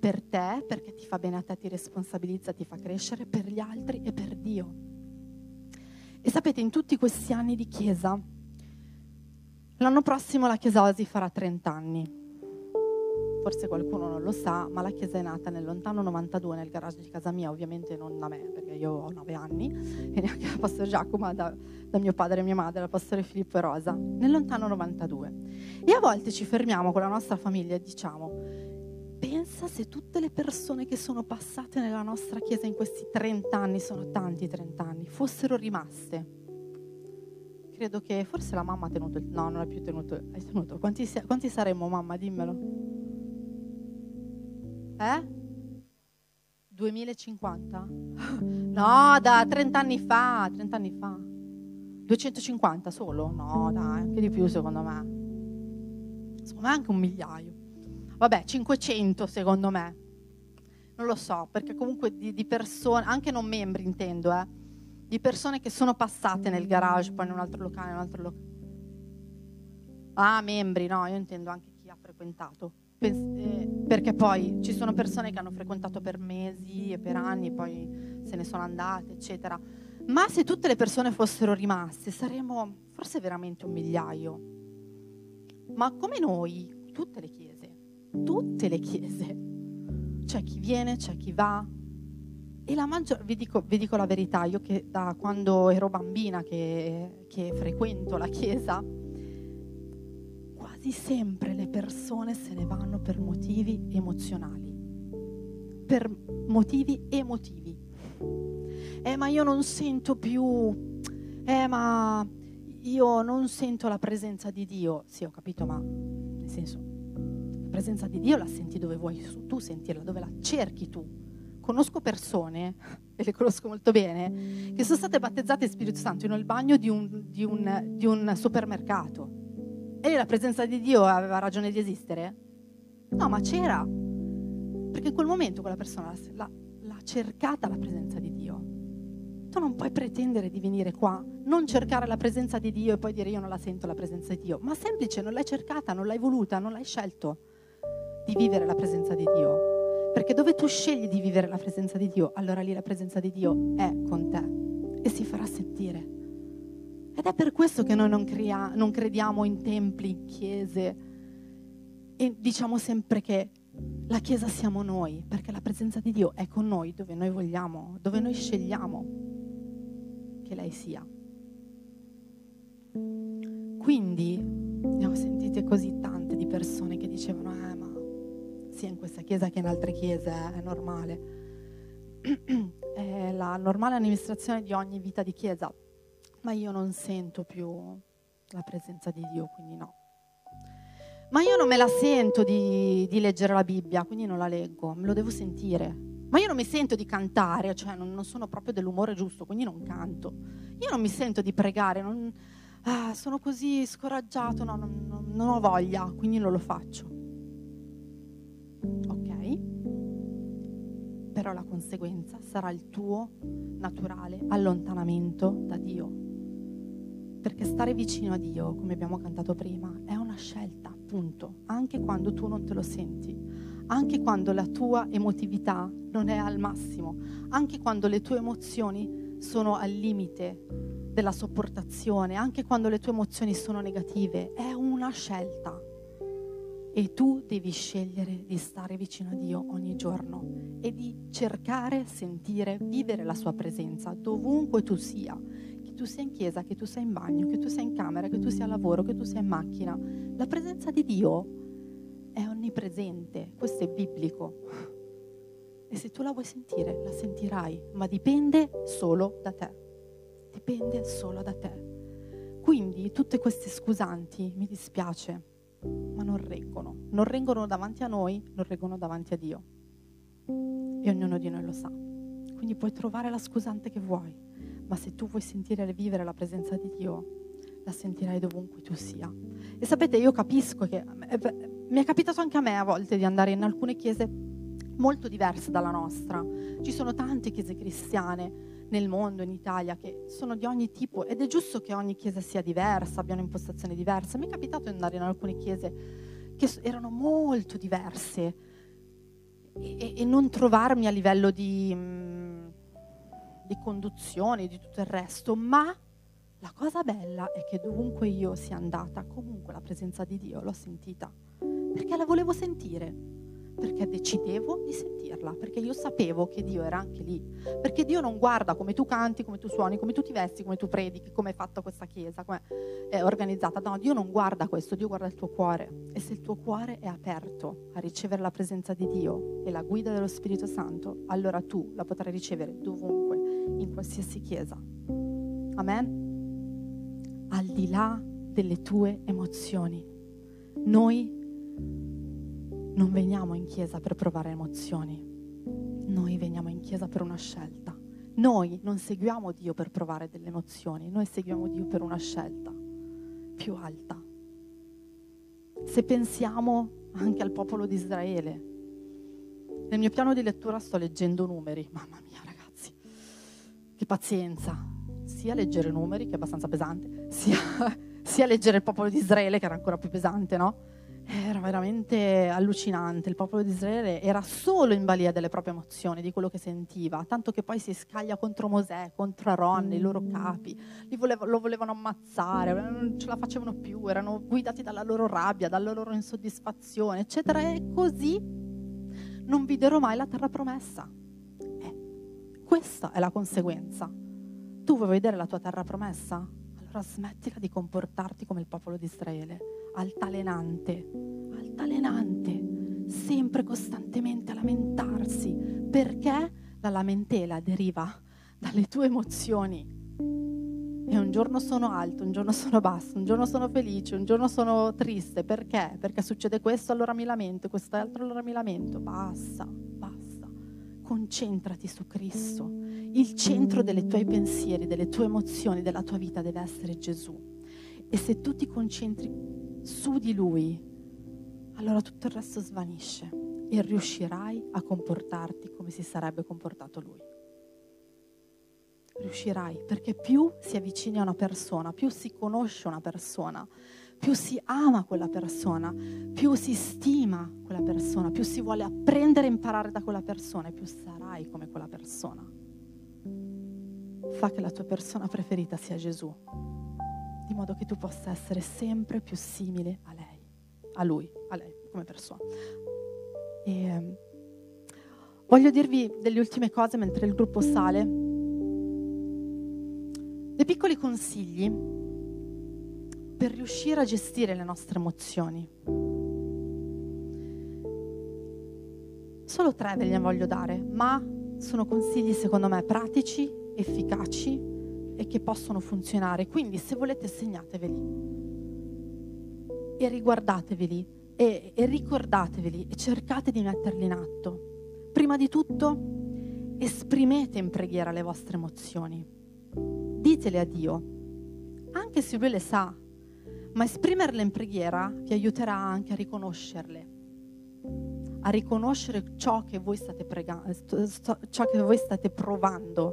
per te, perché ti fa bene a te, ti responsabilizza, ti fa crescere, per gli altri e per Dio. E sapete, in tutti questi anni di chiesa, l'anno prossimo la Chiesa Osi farà 30 anni forse qualcuno non lo sa, ma la chiesa è nata nel lontano 92 nel garage di casa mia, ovviamente non da me, perché io ho 9 anni, e neanche da Pastore Giacomo, da, da mio padre e mia madre, da Pastore Filippo e Rosa, nel lontano 92. E a volte ci fermiamo con la nostra famiglia e diciamo, pensa se tutte le persone che sono passate nella nostra chiesa in questi 30 anni, sono tanti 30 anni, fossero rimaste. Credo che forse la mamma ha tenuto il... No, non ha più tenuto... Hai tenuto. Quanti, quanti saremmo, mamma? Dimmelo. Eh? 2050? No, da 30 anni fa, 30 anni fa. 250 solo? No, dai, anche di più secondo me. Secondo me anche un migliaio. Vabbè, 500 secondo me. Non lo so, perché comunque di, di persone, anche non membri intendo, eh, di persone che sono passate nel garage, poi in un altro locale, in un altro locale. Ah, membri, no, io intendo anche chi ha frequentato eh, perché poi ci sono persone che hanno frequentato per mesi e per anni, poi se ne sono andate, eccetera. Ma se tutte le persone fossero rimaste, saremmo forse veramente un migliaio. Ma come noi, tutte le chiese, tutte le chiese, c'è chi viene, c'è chi va. E la maggior, vi dico, vi dico la verità, io che da quando ero bambina che, che frequento la chiesa, quasi sempre le persone se ne vanno per motivi emozionali, per motivi emotivi. Eh, ma io non sento più, eh, ma io non sento la presenza di Dio. Sì, ho capito, ma nel senso, la presenza di Dio la senti dove vuoi tu sentirla, dove la cerchi tu. Conosco persone, e le conosco molto bene, che sono state battezzate in Spirito Santo nel bagno di un, di un, di un supermercato e lì la presenza di Dio aveva ragione di esistere? No, ma c'era. Perché in quel momento quella persona l'ha, l'ha cercata la presenza di Dio. Tu non puoi pretendere di venire qua, non cercare la presenza di Dio e poi dire io non la sento la presenza di Dio. Ma semplice, non l'hai cercata, non l'hai voluta, non l'hai scelto di vivere la presenza di Dio. Perché dove tu scegli di vivere la presenza di Dio, allora lì la presenza di Dio è con te e si farà sentire. Ed è per questo che noi non, crea, non crediamo in templi, chiese e diciamo sempre che la Chiesa siamo noi, perché la presenza di Dio è con noi dove noi vogliamo, dove noi scegliamo che lei sia. Quindi ne ho sentite così tante di persone che dicevano, eh ma sia in questa chiesa che in altre chiese è normale. è la normale amministrazione di ogni vita di chiesa ma io non sento più la presenza di Dio, quindi no. Ma io non me la sento di, di, leggere la Bibbia, quindi non la leggo, me lo devo sentire. Ma io non mi sento di cantare, cioè non, non sono proprio dell'umore giusto, quindi non canto. Io non mi sento di pregare, non, ah, sono così scoraggiato, no, non, non ho voglia, quindi non lo faccio. Ok? Però la conseguenza sarà il tuo naturale allontanamento da Dio. Perché stare vicino a Dio, come abbiamo cantato prima, è una scelta, punto. Anche quando tu non te lo senti, anche quando la tua emotività non è al massimo, anche quando le tue emozioni sono al limite della sopportazione, anche quando le tue emozioni sono negative, è una scelta. E tu devi scegliere di stare vicino a Dio ogni giorno e di cercare, sentire, vivere la sua presenza dovunque tu sia tu sia in chiesa, che tu sia in bagno, che tu sia in camera, che tu sia al lavoro, che tu sia in macchina. La presenza di Dio è onnipresente, questo è biblico. E se tu la vuoi sentire, la sentirai, ma dipende solo da te. Dipende solo da te. Quindi tutte queste scusanti, mi dispiace, ma non reggono. Non reggono davanti a noi, non reggono davanti a Dio. E ognuno di noi lo sa. Quindi puoi trovare la scusante che vuoi ma se tu vuoi sentire e vivere la presenza di Dio, la sentirai dovunque tu sia. E sapete, io capisco che eh, mi è capitato anche a me a volte di andare in alcune chiese molto diverse dalla nostra. Ci sono tante chiese cristiane nel mondo, in Italia, che sono di ogni tipo ed è giusto che ogni chiesa sia diversa, abbia un'impostazione diversa. Mi è capitato di andare in alcune chiese che erano molto diverse e, e non trovarmi a livello di mm, di conduzione, di tutto il resto, ma La cosa bella è che dovunque io sia andata, comunque la presenza di Dio l'ho sentita, perché la volevo sentire perché decidevo di sentirla, perché io sapevo che Dio era anche lì, perché Dio non guarda come tu canti, come tu suoni, come tu ti vesti, come tu predichi, come è fatta questa chiesa, come è organizzata, no, Dio non guarda questo, Dio guarda il tuo cuore e se il tuo cuore è aperto a ricevere la presenza di Dio e la guida dello Spirito Santo, allora tu la potrai ricevere dovunque, in qualsiasi chiesa. Amen? Al di là delle tue emozioni, noi non veniamo in chiesa per provare emozioni, noi veniamo in chiesa per una scelta. Noi non seguiamo Dio per provare delle emozioni, noi seguiamo Dio per una scelta più alta. Se pensiamo anche al popolo di Israele, nel mio piano di lettura sto leggendo numeri, mamma mia ragazzi, che pazienza, sia leggere numeri che è abbastanza pesante, sia, sia leggere il popolo di Israele che era ancora più pesante, no? Era veramente allucinante, il popolo di Israele era solo in balia delle proprie emozioni, di quello che sentiva, tanto che poi si scaglia contro Mosè, contro Aaron, i loro capi, volevo, lo volevano ammazzare, non ce la facevano più, erano guidati dalla loro rabbia, dalla loro insoddisfazione, eccetera, e così non videro mai la terra promessa. Eh, questa è la conseguenza. Tu vuoi vedere la tua terra promessa? Allora smettila di comportarti come il popolo di Israele altalenante, altalenante, sempre costantemente a lamentarsi, perché la lamentela deriva dalle tue emozioni. E un giorno sono alto, un giorno sono basso, un giorno sono felice, un giorno sono triste. Perché? Perché succede questo, allora mi lamento, quest'altro, allora mi lamento. Basta, basta. Concentrati su Cristo. Il centro dei tuoi pensieri, delle tue emozioni, della tua vita deve essere Gesù. E se tu ti concentri su di lui, allora tutto il resto svanisce e riuscirai a comportarti come si sarebbe comportato lui. Riuscirai, perché più si avvicini a una persona, più si conosce una persona, più si ama quella persona, più si stima quella persona, più si vuole apprendere e imparare da quella persona e più sarai come quella persona. Fa che la tua persona preferita sia Gesù di modo che tu possa essere sempre più simile a lei, a lui, a lei come persona. E, ehm, voglio dirvi delle ultime cose mentre il gruppo sale, dei piccoli consigli per riuscire a gestire le nostre emozioni. Solo tre ve ne voglio dare, ma sono consigli secondo me pratici, efficaci e che possono funzionare. Quindi se volete segnateveli e riguardateveli e, e ricordateveli e cercate di metterli in atto. Prima di tutto esprimete in preghiera le vostre emozioni. Ditele a Dio, anche se Lui le sa, ma esprimerle in preghiera vi aiuterà anche a riconoscerle, a riconoscere ciò che voi state, pregando, ciò che voi state provando.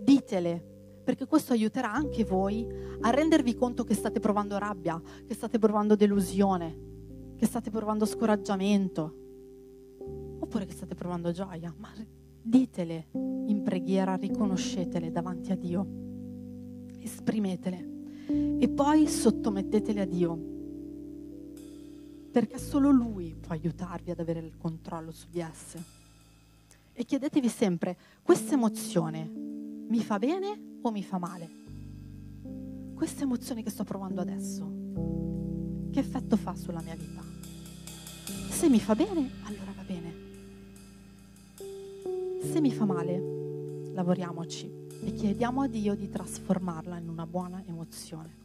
Ditele, perché questo aiuterà anche voi a rendervi conto che state provando rabbia, che state provando delusione, che state provando scoraggiamento, oppure che state provando gioia. Ma ditele in preghiera, riconoscetele davanti a Dio, esprimetele e poi sottomettetele a Dio, perché solo Lui può aiutarvi ad avere il controllo su di esse. E chiedetevi sempre, questa emozione mi fa bene o mi fa male? Questa emozione che sto provando adesso, che effetto fa sulla mia vita? Se mi fa bene, allora va bene. Se mi fa male, lavoriamoci e chiediamo a Dio di trasformarla in una buona emozione.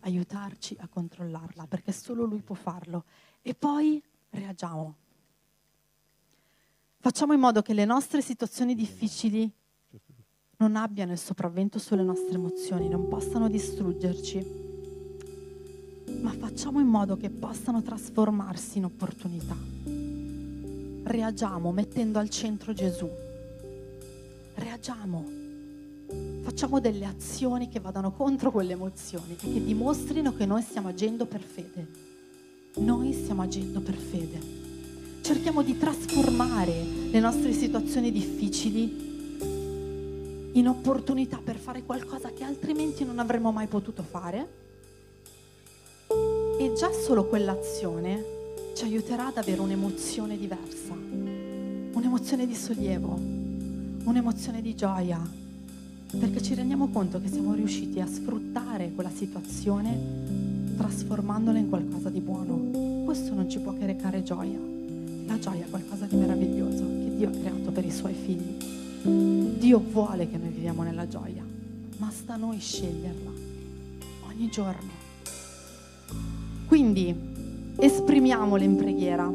Aiutarci a controllarla, perché solo Lui può farlo. E poi reagiamo. Facciamo in modo che le nostre situazioni difficili non abbiano il sopravvento sulle nostre emozioni, non possano distruggerci, ma facciamo in modo che possano trasformarsi in opportunità. Reagiamo mettendo al centro Gesù. Reagiamo. Facciamo delle azioni che vadano contro quelle emozioni e che dimostrino che noi stiamo agendo per fede. Noi stiamo agendo per fede. Cerchiamo di trasformare le nostre situazioni difficili in opportunità per fare qualcosa che altrimenti non avremmo mai potuto fare. E già solo quell'azione ci aiuterà ad avere un'emozione diversa, un'emozione di sollievo, un'emozione di gioia, perché ci rendiamo conto che siamo riusciti a sfruttare quella situazione trasformandola in qualcosa di buono. Questo non ci può che recare gioia. La gioia è qualcosa di meraviglioso che Dio ha creato per i suoi figli. Dio vuole che noi viviamo nella gioia, ma sta a noi sceglierla ogni giorno. Quindi esprimiamole in preghiera,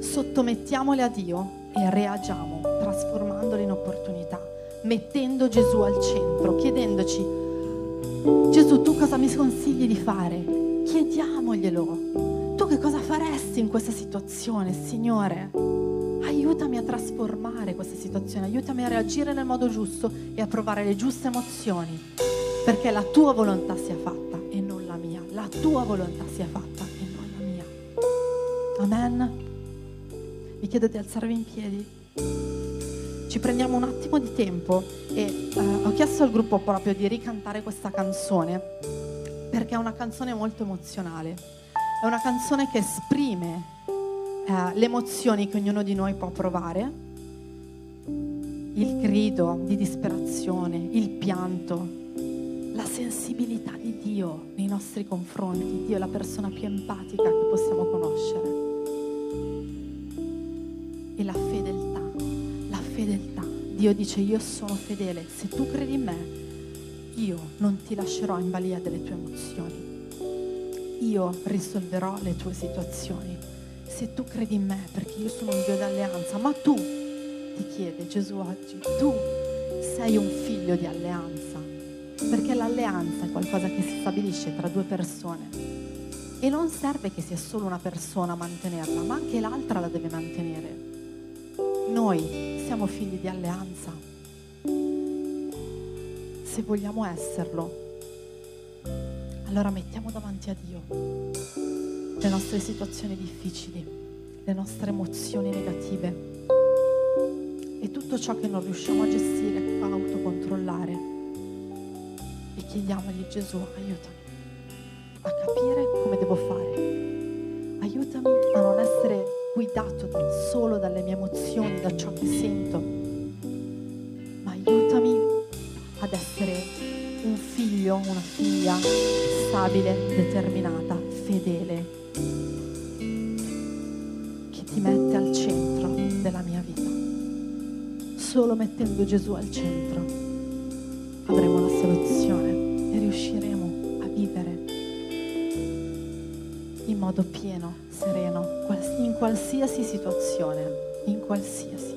sottomettiamole a Dio e reagiamo trasformandole in opportunità, mettendo Gesù al centro, chiedendoci, Gesù tu cosa mi consigli di fare? Chiediamoglielo. Tu che cosa faresti in questa situazione, Signore? aiutami a trasformare questa situazione, aiutami a reagire nel modo giusto e a provare le giuste emozioni, perché la tua volontà sia fatta e non la mia, la tua volontà sia fatta e non la mia. Amen. Vi chiedo di alzarvi in piedi. Ci prendiamo un attimo di tempo e eh, ho chiesto al gruppo proprio di ricantare questa canzone perché è una canzone molto emozionale. È una canzone che esprime eh, le emozioni che ognuno di noi può provare, il grido di disperazione, il pianto, la sensibilità di Dio nei nostri confronti. Dio è la persona più empatica che possiamo conoscere. Fedeltà. Dio dice io sono fedele, se tu credi in me, io non ti lascerò in balia delle tue emozioni. Io risolverò le tue situazioni se tu credi in me, perché io sono un Dio d'alleanza, ma tu, ti chiede Gesù oggi, tu sei un figlio di alleanza, perché l'alleanza è qualcosa che si stabilisce tra due persone e non serve che sia solo una persona a mantenerla, ma anche l'altra la deve mantenere. Noi siamo figli di alleanza. Se vogliamo esserlo, allora mettiamo davanti a Dio le nostre situazioni difficili, le nostre emozioni negative e tutto ciò che non riusciamo a gestire, a autocontrollare. E chiediamogli Gesù, aiutami a capire come devo fare. Guidato solo dalle mie emozioni, da ciò che sento, ma aiutami ad essere un figlio, una figlia stabile, determinata, fedele che ti mette al centro della mia vita. Solo mettendo Gesù al centro avremo la soluzione e riusciremo a vivere in modo pieno, sereno, qualsiasi situazione, in qualsiasi.